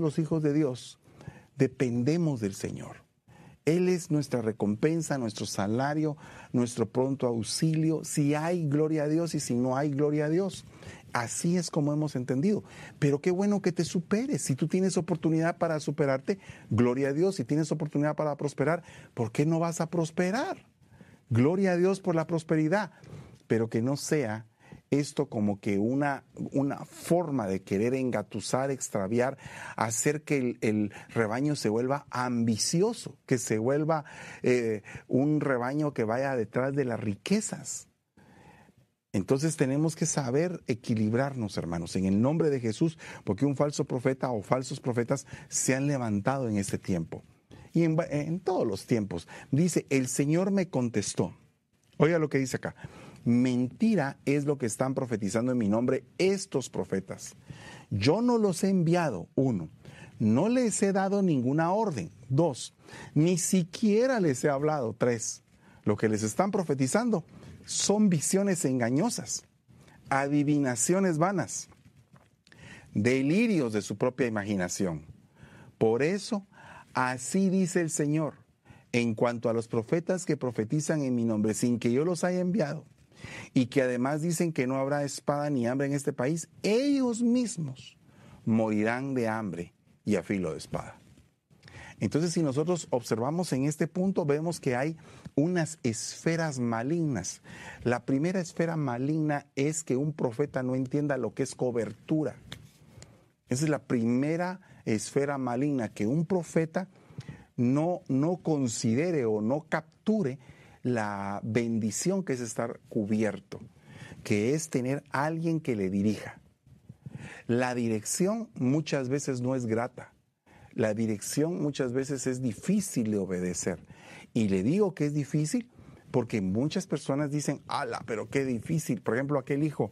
los hijos de Dios dependemos del Señor. Él es nuestra recompensa, nuestro salario, nuestro pronto auxilio, si hay gloria a Dios y si no hay gloria a Dios. Así es como hemos entendido. Pero qué bueno que te superes. Si tú tienes oportunidad para superarte, gloria a Dios. Si tienes oportunidad para prosperar, ¿por qué no vas a prosperar? Gloria a Dios por la prosperidad. Pero que no sea esto como que una, una forma de querer engatusar, extraviar, hacer que el, rebaño se vuelva ambicioso, que se vuelva eh, un rebaño que vaya detrás de las riquezas. Entonces tenemos que saber equilibrarnos, hermanos, en el nombre de Jesús, porque un falso profeta o falsos profetas se han levantado en este tiempo. Y en, en todos los tiempos. Dice, el Señor me contestó. Oiga lo que dice acá. Mentira es lo que están profetizando en mi nombre estos profetas. Yo no los he enviado, uno. No les he dado ninguna orden, dos. Ni siquiera les he hablado, tres. Lo que les están profetizando son visiones engañosas, adivinaciones vanas, delirios de su propia imaginación. Por eso, así dice el Señor, en cuanto a los profetas que profetizan en mi nombre sin que yo los haya enviado, y que además dicen que no habrá espada ni hambre en este país, ellos mismos morirán de hambre y a filo de espada. Entonces, si nosotros observamos en este punto, vemos que hay unas esferas malignas. La primera esfera maligna es que un profeta no entienda lo que es cobertura. Esa es la primera esfera maligna, que un profeta no, no considere o no capture la bendición que es estar cubierto, que es tener alguien que le dirija. La dirección muchas veces no es grata. La dirección muchas veces es difícil de obedecer. Y le digo que es difícil porque muchas personas dicen, ala, pero qué difícil. Por ejemplo, aquel hijo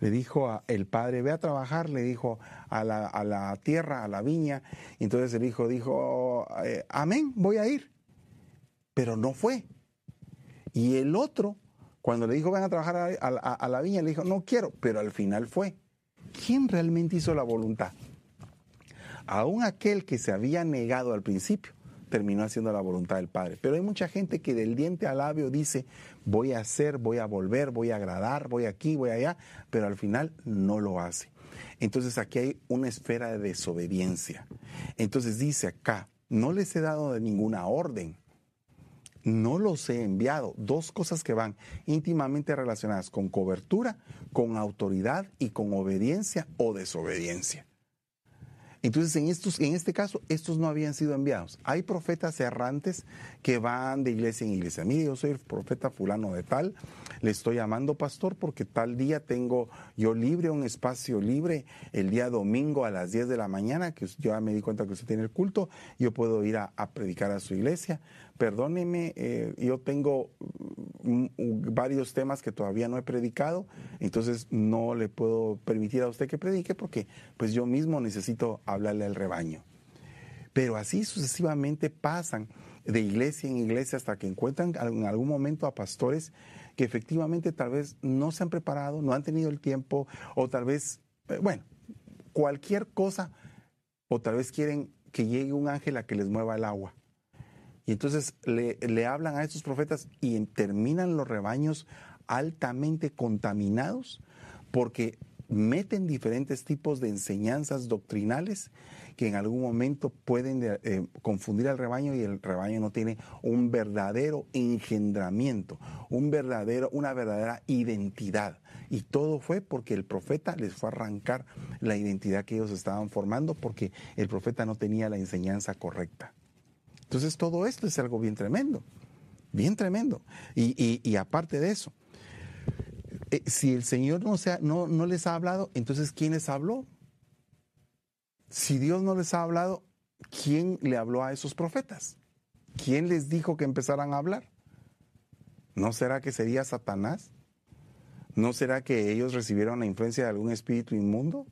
le dijo a el padre, ve a trabajar, le dijo a la, tierra, a la viña. Entonces el hijo dijo, eh, amén, voy a ir. Pero no fue. Y el otro, cuando le dijo ven a trabajar a, la viña, le dijo no quiero, pero al final fue. ¿Quién realmente hizo la voluntad? Aún aquel que se había negado al principio terminó haciendo la voluntad del Padre. Pero hay mucha gente que del diente al labio dice, voy a hacer, voy a volver, voy a agradar, voy aquí, voy allá, pero al final no lo hace. Entonces aquí hay una esfera de desobediencia. Entonces dice acá, no les he dado ninguna orden no los he enviado. Dos cosas que van íntimamente relacionadas con cobertura, con autoridad y con obediencia o desobediencia. Entonces, en, estos, en este caso, estos no habían sido enviados. Hay profetas errantes que van de iglesia en iglesia. Mire, yo soy el profeta fulano de tal, le estoy llamando pastor porque tal día tengo yo libre, un espacio libre, el día domingo a las 10 de la mañana, que yo ya me di cuenta que usted tiene el culto, yo puedo ir a, predicar a su iglesia. Perdóneme, eh, yo tengo mm, varios temas que todavía no he predicado, entonces no le puedo permitir a usted que predique porque pues yo mismo necesito hablarle al rebaño. Pero así sucesivamente pasan de iglesia en iglesia hasta que encuentran en algún momento a pastores que efectivamente tal vez no se han preparado, no han tenido el tiempo o tal vez, eh, bueno, cualquier cosa o tal vez quieren que llegue un ángel a que les mueva el agua. Y entonces le, hablan a estos profetas y terminan los rebaños altamente contaminados porque meten diferentes tipos de enseñanzas doctrinales que en algún momento pueden eh, confundir al rebaño y el rebaño no tiene un verdadero engendramiento, un verdadero, una verdadera identidad. Y todo fue porque el profeta les fue a arrancar la identidad que ellos estaban formando porque el profeta no tenía la enseñanza correcta. Entonces todo esto es algo bien tremendo, bien tremendo. Y, aparte de eso, eh, si el Señor no, no, no les ha hablado, entonces ¿quién les habló? si Dios no les ha hablado, ¿quién le habló a esos profetas? ¿Quién les dijo que empezaran a hablar? ¿No será que sería Satanás? ¿No será que ellos recibieron la influencia de algún espíritu inmundo?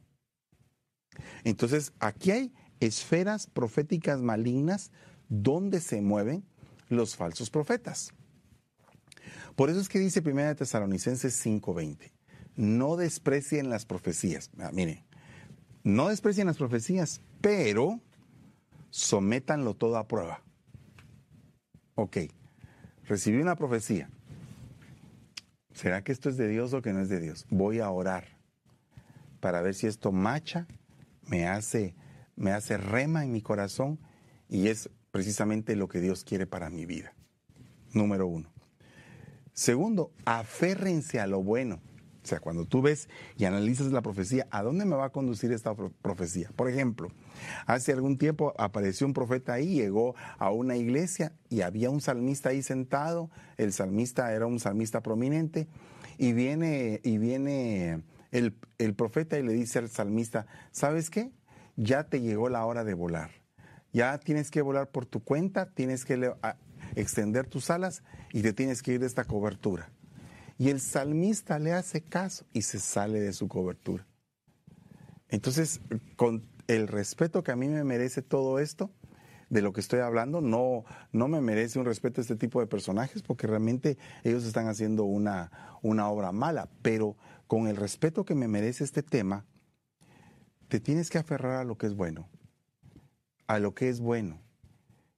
Entonces, aquí hay esferas proféticas malignas donde se mueven los falsos profetas. Por eso es que dice 1 Tesalonicenses 5:20, no desprecien las profecías. Ah, miren, no desprecien las profecías, pero sométanlo todo a prueba. Ok, recibí una profecía. ¿Será que esto es de Dios o que no es de Dios? Voy a orar para ver si esto macha, me hace, me hace rema en mi corazón y es precisamente lo que Dios quiere para mi vida. Número uno. Segundo, aférrense a lo bueno. O sea, cuando tú ves y analizas la profecía, ¿a dónde me va a conducir esta profecía? Por ejemplo, hace algún tiempo apareció un profeta ahí, llegó a una iglesia y había un salmista ahí sentado. El salmista era un salmista prominente y viene, y viene el, el profeta y le dice al salmista, ¿sabes qué? Ya te llegó la hora de volar. Ya tienes que volar por tu cuenta, tienes que extender tus alas y te tienes que ir de esta cobertura. Y el salmista le hace caso y se sale de su cobertura. Entonces, con el respeto que a mí me merece todo esto, de lo que estoy hablando, no, no me merece un respeto este tipo de personajes porque realmente ellos están haciendo una, una obra mala, pero con el respeto que me merece este tema, te tienes que aferrar a lo que es bueno, a lo que es bueno,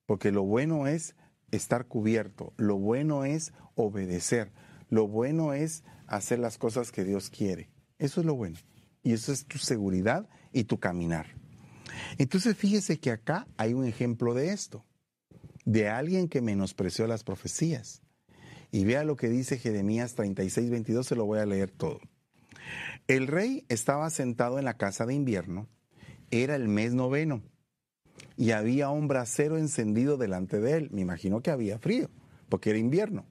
porque lo bueno es estar cubierto, lo bueno es obedecer, lo bueno es hacer las cosas que Dios quiere. Eso es lo bueno. Y eso es tu seguridad y tu caminar. Entonces fíjese que acá hay un ejemplo de esto, de alguien que menospreció las profecías. Y vea lo que dice Jeremías 36, 22, se lo voy a leer todo. El rey estaba sentado en la casa de invierno, era el mes noveno, y había un brasero encendido delante de él. Me imagino que había frío, porque era invierno.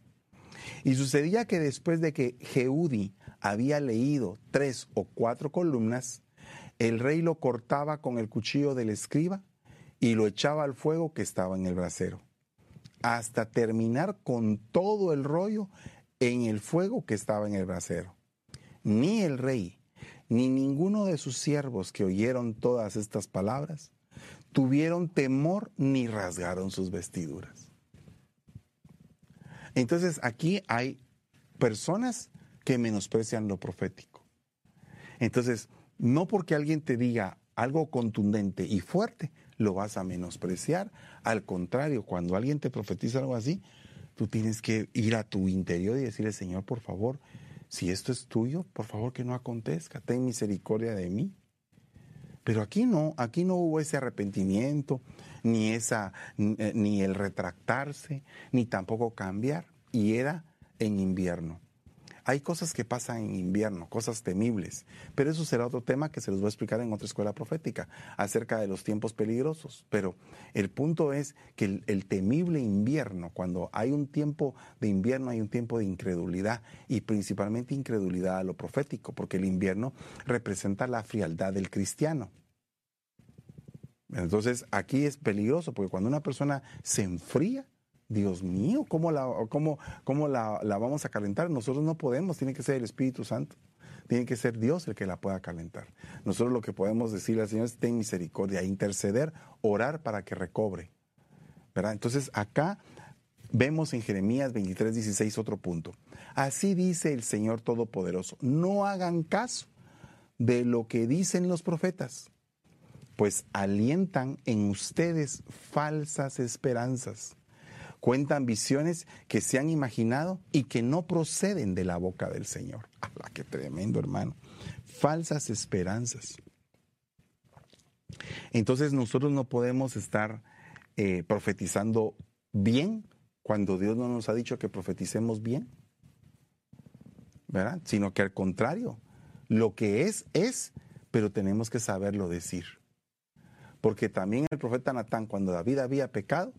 Y sucedía que después de que Jeudi había leído tres o cuatro columnas, el rey lo cortaba con el cuchillo del escriba y lo echaba al fuego que estaba en el brasero, hasta terminar con todo el rollo en el fuego que estaba en el brasero. Ni el rey, ni ninguno de sus siervos que oyeron todas estas palabras, tuvieron temor ni rasgaron sus vestiduras. Entonces aquí hay personas que menosprecian lo profético. Entonces, no porque alguien te diga algo contundente y fuerte, lo vas a menospreciar. Al contrario, cuando alguien te profetiza algo así, tú tienes que ir a tu interior y decirle, Señor, por favor, si esto es tuyo, por favor que no acontezca, ten misericordia de mí. Pero aquí no, aquí no hubo ese arrepentimiento, ni, esa, eh, ni el retractarse, ni tampoco cambiar. Y era en invierno. Hay cosas que pasan en invierno, cosas temibles, pero eso será otro tema que se los voy a explicar en otra escuela profética acerca de los tiempos peligrosos. Pero el punto es que el, el, temible invierno, cuando hay un tiempo de invierno, hay un tiempo de incredulidad y principalmente incredulidad a lo profético, porque el invierno representa la frialdad del cristiano. Entonces aquí es peligroso porque cuando una persona se enfría, Dios mío, ¿cómo, la, cómo, cómo la, la, vamos a calentar? Nosotros no podemos, tiene que ser el Espíritu Santo. Tiene que ser Dios el que la pueda calentar. Nosotros lo que podemos decirle al Señor es ten misericordia, interceder, orar para que recobre. Entonces acá vemos en Jeremías 23, 16 otro punto. Así dice el Señor Todopoderoso, no hagan caso de lo que dicen los profetas pues alientan en ustedes falsas esperanzas. Cuentan visiones que se han imaginado y que no proceden de la boca del Señor. ¡Hala, qué tremendo, hermano! Falsas esperanzas. Entonces nosotros no podemos estar eh, profetizando bien cuando Dios no nos ha dicho que profeticemos bien, ¿verdad? Sino que al contrario, lo que es, es, pero tenemos que saberlo decir. Porque también el profeta Natán, cuando David había pecado,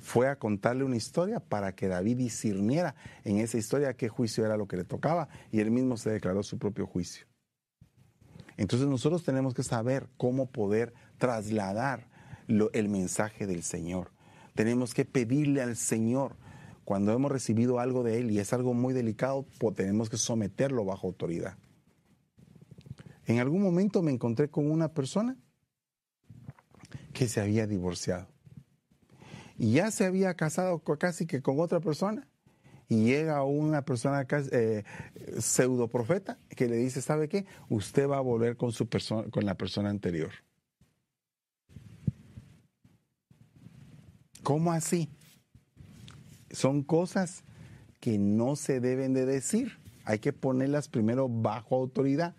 fue a contarle una historia para que David discerniera en esa historia qué juicio era lo que le tocaba y él mismo se declaró su propio juicio. Entonces nosotros tenemos que saber cómo poder trasladar el mensaje del Señor. Tenemos que pedirle al Señor cuando hemos recibido algo de Él y es algo muy delicado, pues tenemos que someterlo bajo autoridad. En algún momento me encontré con una persona que se había divorciado y ya se había casado casi que con otra persona. Y llega una persona eh, pseudo profeta que le dice, ¿sabe qué? Usted va a volver con, su con la persona anterior. ¿Cómo así? Son cosas que no se deben de decir. Hay que ponerlas primero bajo autoridad,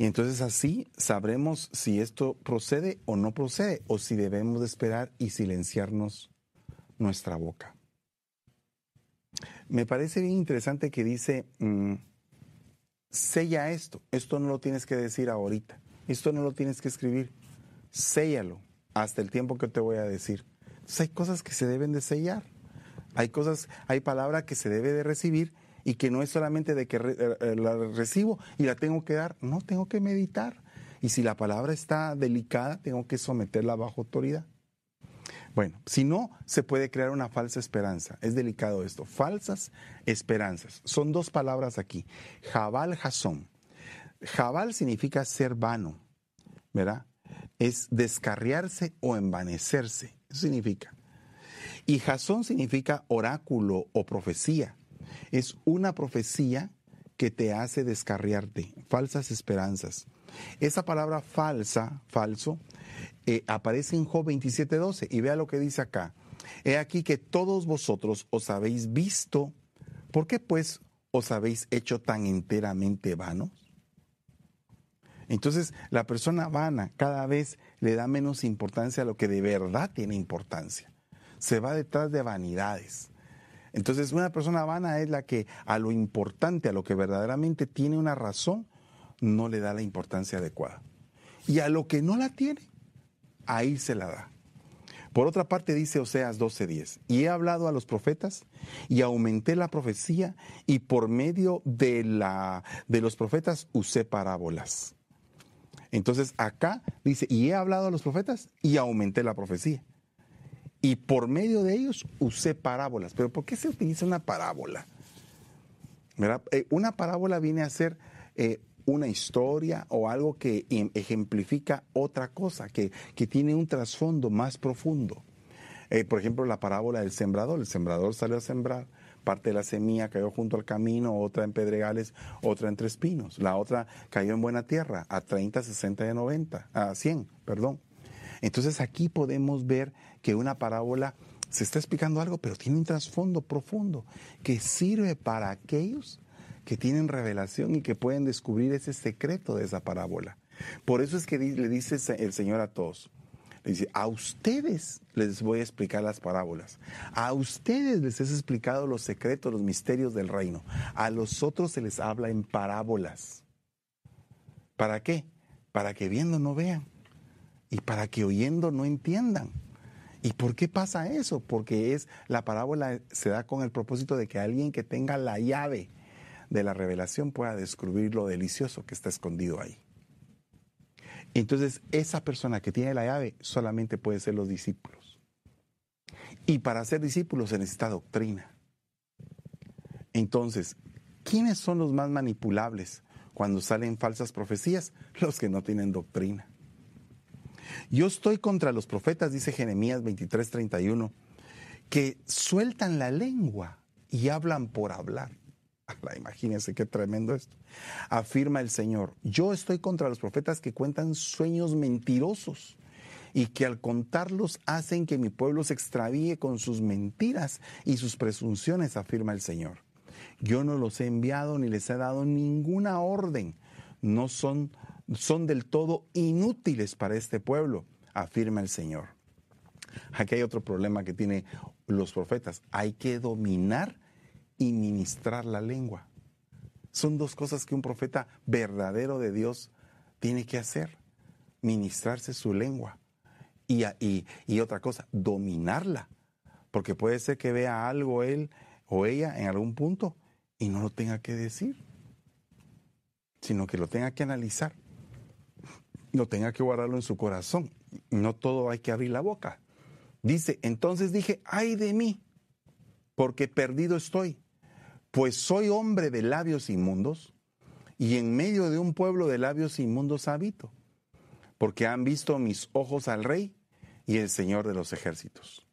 y entonces así sabremos si esto procede o no procede, o si debemos de esperar y silenciarnos nuestra boca. Me parece bien interesante que dice, mm, sella esto, esto no lo tienes que decir ahorita, esto no lo tienes que escribir, séllalo hasta el tiempo que te voy a decir. hay cosas que se deben de sellar, hay cosas, hay palabra que se debe de recibir y que no es solamente de que eh, eh, la recibo y la tengo que dar, no, tengo que meditar. Y si la palabra está delicada, tengo que someterla bajo autoridad. Bueno, si no, se puede crear una falsa esperanza. Es delicado esto. Falsas esperanzas. Son dos palabras aquí. Jabal Jasón. Jabal significa ser vano, ¿verdad? Es descarriarse o envanecerse. Eso significa. Y Jasón significa oráculo o profecía es una profecía que te hace descarriarte, falsas esperanzas. Esa palabra falsa, falso, eh, aparece en Job 27:12 y vea lo que dice acá. He aquí que todos vosotros os habéis visto, ¿por qué pues os habéis hecho tan enteramente vanos? Entonces, la persona vana cada vez le da menos importancia a lo que de verdad tiene importancia. Se va detrás de vanidades. Entonces, una persona vana es la que a lo importante, a lo que verdaderamente tiene una razón, no le da la importancia adecuada. Y a lo que no la tiene, ahí se la da. Por otra parte dice Oseas 12:10, y he hablado a los profetas y aumenté la profecía y por medio de, la, de los profetas usé parábolas. Entonces acá dice, y he hablado a los profetas y aumenté la profecía y por medio de ellos usé parábolas. Pero ¿por qué se utiliza una parábola? Eh, una parábola viene a ser eh, una historia o algo que em, ejemplifica otra cosa, que, que tiene un trasfondo más profundo. Eh, por ejemplo, la parábola del sembrador. El sembrador salió a sembrar. Parte de la semilla cayó junto al camino, otra en pedregales, otra entre espinos. La otra cayó en buena tierra, a 30, 60 y 90, a 100, perdón. Entonces aquí podemos ver que una parábola se está explicando algo, pero tiene un trasfondo profundo que sirve para aquellos que tienen revelación y que pueden descubrir ese secreto de esa parábola. Por eso es que le dice el Señor a todos, le dice, a ustedes les voy a explicar las parábolas, a ustedes les he explicado los secretos, los misterios del reino, a los otros se les habla en parábolas. ¿Para qué? Para que viendo no vean y para que oyendo no entiendan. ¿Y por qué pasa eso? Porque es la parábola se da con el propósito de que alguien que tenga la llave de la revelación pueda descubrir lo delicioso que está escondido ahí. Entonces, esa persona que tiene la llave solamente puede ser los discípulos. Y para ser discípulos se necesita doctrina. Entonces, ¿quiénes son los más manipulables cuando salen falsas profecías? Los que no tienen doctrina. Yo estoy contra los profetas, dice Jeremías 23:31, que sueltan la lengua y hablan por hablar. Imagínense qué tremendo esto. Afirma el Señor, yo estoy contra los profetas que cuentan sueños mentirosos y que al contarlos hacen que mi pueblo se extravíe con sus mentiras y sus presunciones, afirma el Señor. Yo no los he enviado ni les he dado ninguna orden. No son son del todo inútiles para este pueblo, afirma el Señor. Aquí hay otro problema que tienen los profetas. Hay que dominar y ministrar la lengua. Son dos cosas que un profeta verdadero de Dios tiene que hacer. Ministrarse su lengua. Y, y, otra cosa, dominarla. Porque puede ser que vea algo él o ella en algún punto y no lo tenga que decir, sino que lo tenga que analizar no tenga que guardarlo en su corazón. No todo hay que abrir la boca. Dice, entonces dije, ay de mí, porque perdido estoy, pues soy hombre de labios inmundos y en medio de un pueblo de labios inmundos habito, porque han visto mis ojos al rey y el Señor de los ejércitos.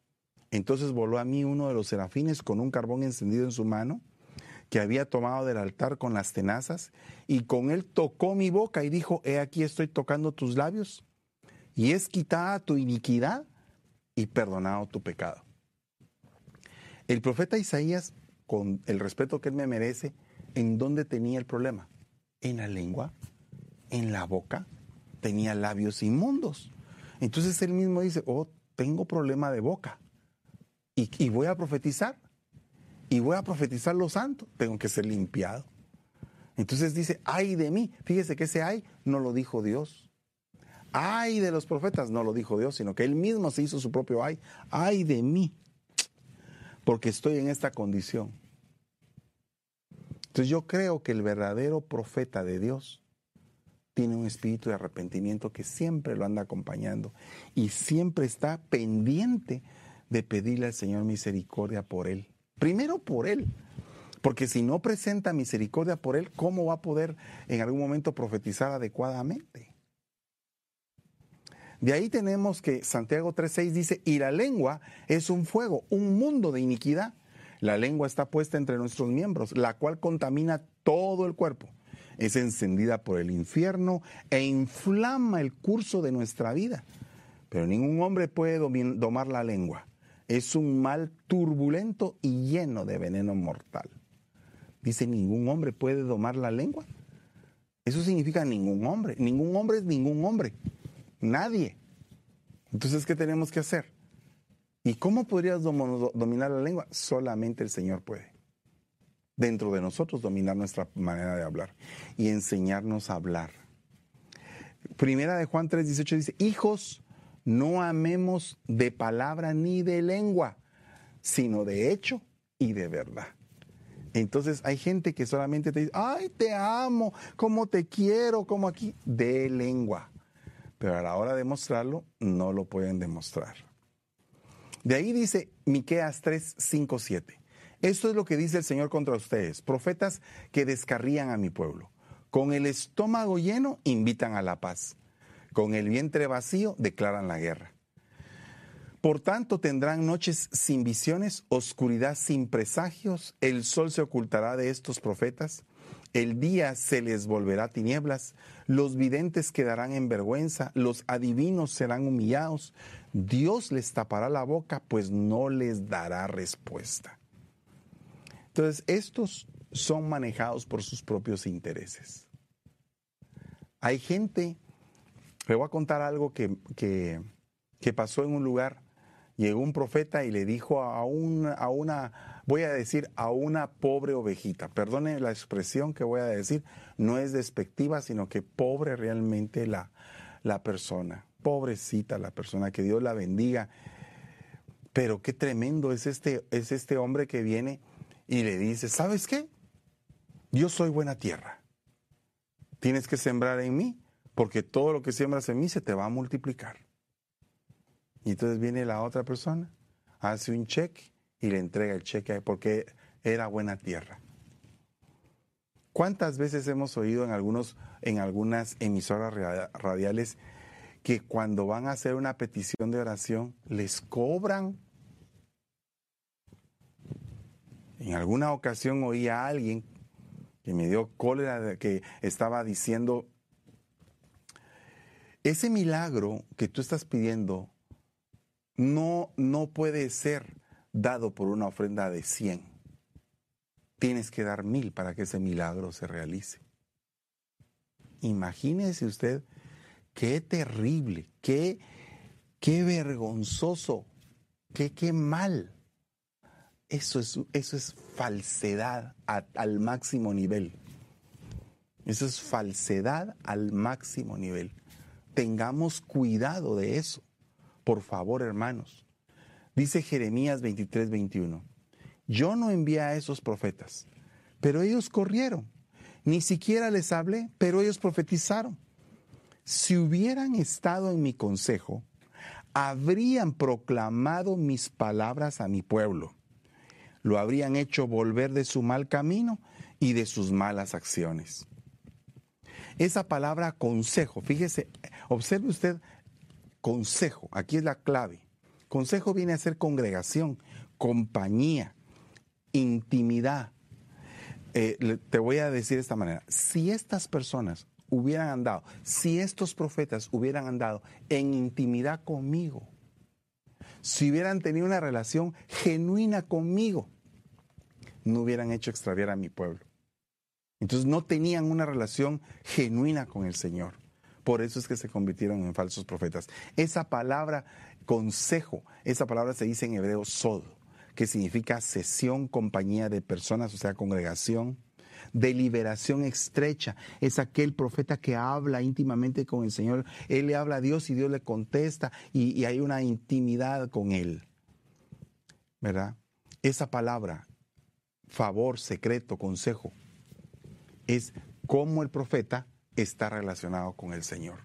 Entonces voló a mí uno de los serafines con un carbón encendido en su mano que había tomado del altar con las tenazas, y con él tocó mi boca y dijo, he aquí estoy tocando tus labios, y es quitada tu iniquidad y perdonado tu pecado. El profeta Isaías, con el respeto que él me merece, ¿en dónde tenía el problema? En la lengua, en la boca, tenía labios inmundos. Entonces él mismo dice, oh, tengo problema de boca y, y voy a profetizar y voy a profetizar lo santo, tengo que ser limpiado. Entonces dice, ay de mí. Fíjese que ese ay no lo dijo Dios. Ay de los profetas no lo dijo Dios, sino que él mismo se hizo su propio ay. Ay de mí, porque estoy en esta condición. Entonces yo creo que el verdadero profeta de Dios tiene un espíritu de arrepentimiento que siempre lo anda acompañando y siempre está pendiente de pedirle al Señor misericordia por él. Primero por él, porque si no presenta misericordia por él, ¿cómo va a poder en algún momento profetizar adecuadamente? De ahí tenemos que Santiago 3.6 dice, y la lengua es un fuego, un mundo de iniquidad. La lengua está puesta entre nuestros miembros, la cual contamina todo el cuerpo. Es encendida por el infierno e inflama el curso de nuestra vida. Pero ningún hombre puede domar la lengua. Es un mal turbulento y lleno de veneno mortal. Dice, ningún hombre puede domar la lengua. Eso significa ningún hombre. Ningún hombre es ningún hombre. Nadie. Entonces, ¿qué tenemos que hacer? ¿Y cómo podrías dominar la lengua? Solamente el Señor puede. Dentro de nosotros dominar nuestra manera de hablar y enseñarnos a hablar. Primera de Juan 3:18 dice, hijos, no amemos de palabra ni de lengua, sino de hecho y de verdad. Entonces hay gente que solamente te dice, ay, te amo, cómo te quiero, como aquí, de lengua. Pero a la hora de mostrarlo, no lo pueden demostrar. De ahí dice Miqueas 3, 5, 7. Esto es lo que dice el Señor contra ustedes, profetas que descarrían a mi pueblo. Con el estómago lleno invitan a la paz. Con el vientre vacío declaran la guerra. Por tanto, tendrán noches sin visiones, oscuridad sin presagios, el sol se ocultará de estos profetas, el día se les volverá tinieblas, los videntes quedarán en vergüenza, los adivinos serán humillados, Dios les tapará la boca, pues no les dará respuesta. Entonces, estos son manejados por sus propios intereses. Hay gente, le voy a contar algo que, que, pasó en un lugar llegó un profeta y le dijo a, a una, voy a decir, a una pobre ovejita, perdone la expresión que voy a decir, no es despectiva, sino que pobre realmente la, la persona, pobrecita la persona, que Dios la bendiga. Pero qué tremendo es este, es este hombre que viene y le dice, ¿sabes qué? Yo soy buena tierra. Tienes que sembrar en mí, porque todo lo que siembras en mí se te va a multiplicar. Y entonces viene la otra persona, hace un cheque y le entrega el cheque porque era buena tierra. ¿Cuántas veces hemos oído en, algunos, en algunas emisoras radiales que cuando van a hacer una petición de oración les cobran? En alguna ocasión oí a alguien que me dio cólera que estaba diciendo, ese milagro que tú estás pidiendo no, no puede ser dado por una ofrenda de 100. Tienes que dar mil para que ese milagro se realice. Imagínese usted qué terrible, qué, qué vergonzoso, qué, qué mal. Eso es, eso es falsedad al máximo nivel. Eso es falsedad al máximo nivel. Tengamos cuidado de eso. Por favor, hermanos. Dice Jeremías 23, 21. Yo no envié a esos profetas, pero ellos corrieron. Ni siquiera les hablé, pero ellos profetizaron. Si hubieran estado en mi consejo, habrían proclamado mis palabras a mi pueblo. Lo habrían hecho volver de su mal camino y de sus malas acciones. Esa palabra consejo, fíjese, observe usted Consejo, aquí es la clave. Consejo viene a ser congregación, compañía, intimidad. Eh, te voy a decir de esta manera, si estas personas hubieran andado, si estos profetas hubieran andado en intimidad conmigo, si hubieran tenido una relación genuina conmigo, no hubieran hecho extraviar a mi pueblo. Entonces no tenían una relación genuina con el Señor. Por eso es que se convirtieron en falsos profetas. Esa palabra consejo, esa palabra se dice en hebreo sod, que significa sesión, compañía de personas, o sea, congregación. Deliberación estrecha es aquel profeta que habla íntimamente con el Señor. Él le habla a Dios y Dios le contesta y, y hay una intimidad con Él. ¿Verdad? Esa palabra, favor, secreto, consejo, es cómo el profeta está relacionado con el Señor.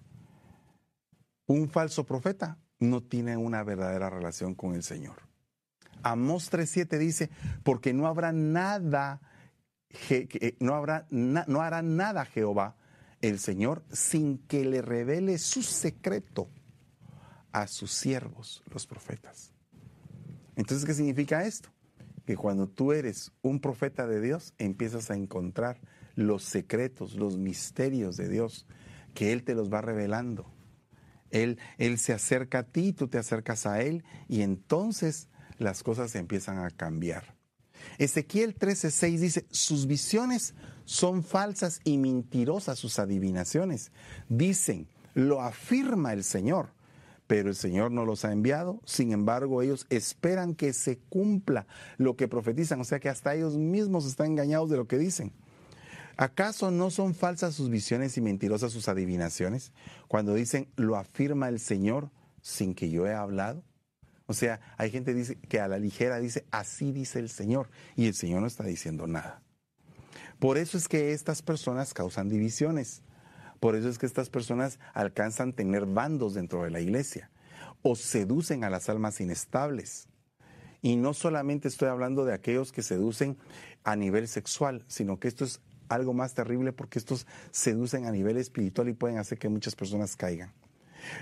Un falso profeta no tiene una verdadera relación con el Señor. Amós 3.7 dice, porque no habrá nada, eh, no, habrá, no hará nada Jehová, el Señor, sin que le revele su secreto a sus siervos, los profetas. Entonces, ¿qué significa esto? Que cuando tú eres un profeta de Dios, empiezas a encontrar los secretos, los misterios de Dios, que Él te los va revelando. Él, él se acerca a ti, tú te acercas a Él y entonces las cosas empiezan a cambiar. Ezequiel 13:6 dice, sus visiones son falsas y mentirosas sus adivinaciones. Dicen, lo afirma el Señor, pero el Señor no los ha enviado. Sin embargo, ellos esperan que se cumpla lo que profetizan, o sea que hasta ellos mismos están engañados de lo que dicen. ¿Acaso no son falsas sus visiones y mentirosas sus adivinaciones cuando dicen lo afirma el Señor sin que yo he hablado? O sea, hay gente que a la ligera dice así dice el Señor y el Señor no está diciendo nada. Por eso es que estas personas causan divisiones. Por eso es que estas personas alcanzan tener bandos dentro de la iglesia o seducen a las almas inestables. Y no solamente estoy hablando de aquellos que seducen a nivel sexual, sino que esto es algo más terrible porque estos seducen a nivel espiritual y pueden hacer que muchas personas caigan.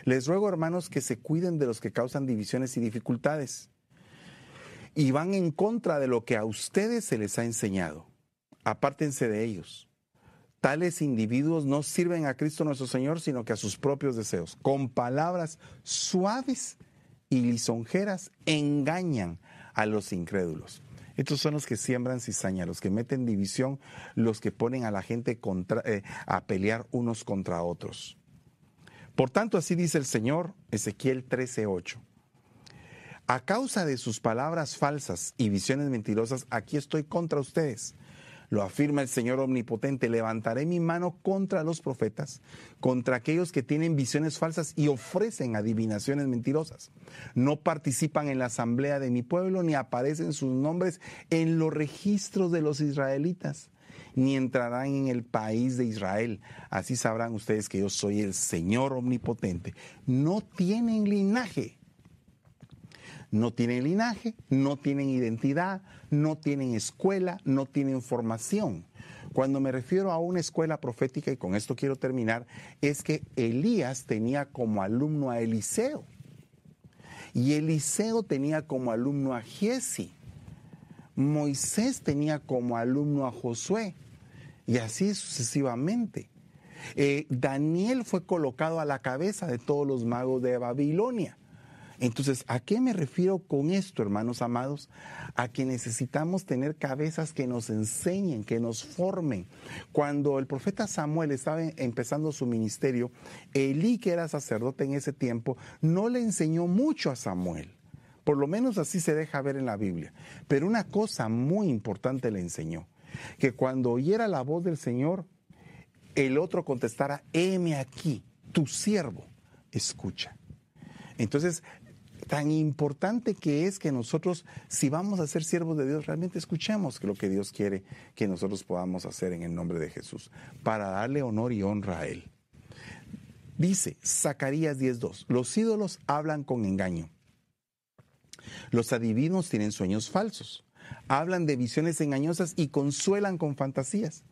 Les ruego, hermanos, que se cuiden de los que causan divisiones y dificultades y van en contra de lo que a ustedes se les ha enseñado. Apártense de ellos. Tales individuos no sirven a Cristo nuestro Señor, sino que a sus propios deseos. Con palabras suaves y lisonjeras engañan a los incrédulos. Estos son los que siembran cizaña, los que meten división, los que ponen a la gente eh, a pelear unos contra otros. Por tanto, así dice el Señor, Ezequiel 13:8. A causa de sus palabras falsas y visiones mentirosas, aquí estoy contra ustedes lo afirma el Señor Omnipotente, levantaré mi mano contra los profetas, contra aquellos que tienen visiones falsas y ofrecen adivinaciones mentirosas. No participan en la asamblea de mi pueblo, ni aparecen sus nombres en los registros de los israelitas ni entrarán en el país de Israel. Así sabrán ustedes que yo soy el Señor omnipotente. No tienen linaje no tienen linaje, no tienen identidad, no tienen escuela, no tienen formación. Cuando me refiero a una escuela profética, y con esto quiero terminar, es que Elías tenía como alumno a Eliseo. Y Eliseo tenía como alumno a Giesi. Moisés tenía como alumno a Josué. Y así sucesivamente. Eh, Daniel fue colocado a la cabeza de todos los magos de Babilonia. Entonces, ¿a qué me refiero con esto, hermanos amados? A que necesitamos tener cabezas que nos enseñen, que nos formen. Cuando el profeta Samuel estaba empezando su ministerio, Elí, que era sacerdote en ese tiempo, no le enseñó mucho a Samuel. Por lo menos así se deja ver en la Biblia. Pero una cosa muy importante le enseñó, que cuando oyera la voz del Señor, el otro contestara, heme aquí, tu siervo, escucha. Entonces, tan importante que es que nosotros, si vamos a ser siervos de Dios, realmente escuchemos lo que Dios quiere que nosotros podamos hacer en el nombre de Jesús, para darle honor y honra a Él. Dice Zacarías 10.2, los ídolos hablan con engaño. Los adivinos tienen sueños falsos, hablan de visiones engañosas y consuelan con fantasías.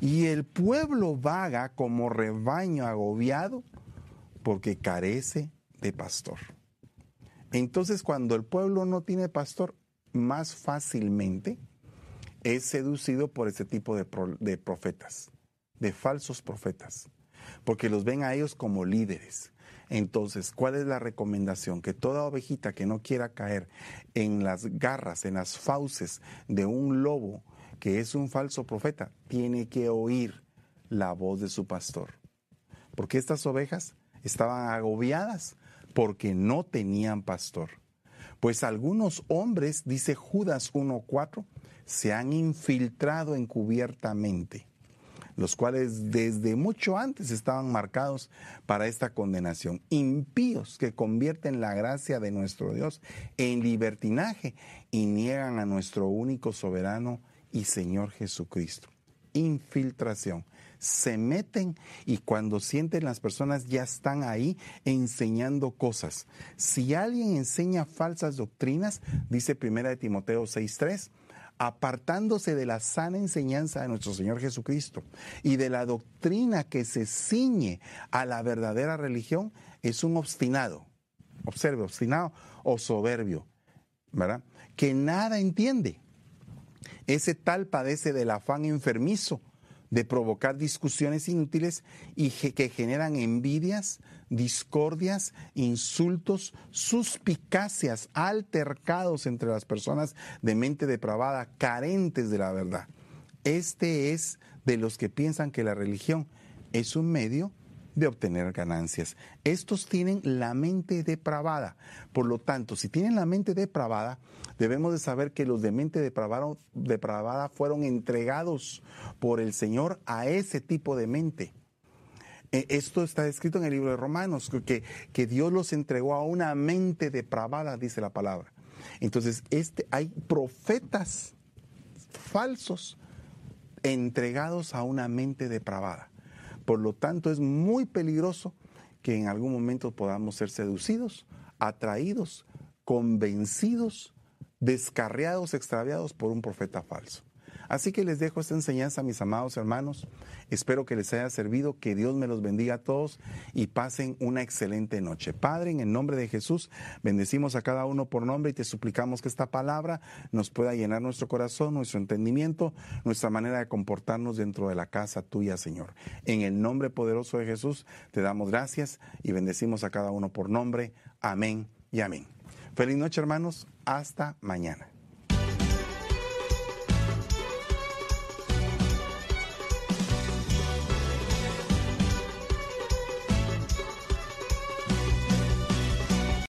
Y el pueblo vaga como rebaño agobiado porque carece de pastor. Entonces, cuando el pueblo no tiene pastor, más fácilmente es seducido por ese tipo de, profetas, de falsos profetas, porque los ven a ellos como líderes. Entonces, ¿cuál es la recomendación? Que toda ovejita que no quiera caer en las garras, en las fauces de un lobo que es un falso profeta, tiene que oír la voz de su pastor. Porque estas ovejas estaban agobiadas porque no tenían pastor. Pues algunos hombres, dice Judas 1.4, se han infiltrado encubiertamente, los cuales desde mucho antes estaban marcados para esta condenación. Impíos que convierten la gracia de nuestro Dios en libertinaje y niegan a nuestro único soberano y Señor Jesucristo. Infiltración se meten y cuando sienten las personas ya están ahí enseñando cosas. Si alguien enseña falsas doctrinas, dice primera de Timoteo 6:3, apartándose de la sana enseñanza de nuestro Señor Jesucristo y de la doctrina que se ciñe a la verdadera religión, es un obstinado. Observe, obstinado o soberbio, ¿verdad? Que nada entiende. Ese tal padece del afán enfermizo de provocar discusiones inútiles y que generan envidias, discordias, insultos, suspicacias, altercados entre las personas de mente depravada, carentes de la verdad. Este es de los que piensan que la religión es un medio de obtener ganancias. Estos tienen la mente depravada. Por lo tanto, si tienen la mente depravada, debemos de saber que los de mente depravada, fueron entregados por el Señor a ese tipo de mente. E, esto está escrito en el libro de Romanos, que, que Dios los entregó a una mente depravada, dice la palabra. Entonces, este, hay profetas falsos entregados a una mente depravada. Por lo tanto, es muy peligroso que en algún momento podamos ser seducidos, atraídos, convencidos, descarriados, extraviados por un profeta falso. Así que les dejo esta enseñanza, mis amados hermanos. Espero que les haya servido, que Dios me los bendiga a todos y pasen una excelente noche. Padre, en el nombre de Jesús, bendecimos a cada uno por nombre y te suplicamos que esta palabra nos pueda llenar nuestro corazón, nuestro entendimiento, nuestra manera de comportarnos dentro de la casa tuya, Señor. En el nombre poderoso de Jesús, te damos gracias y bendecimos a cada uno por nombre. Amén y amén. Feliz noche, hermanos. Hasta mañana.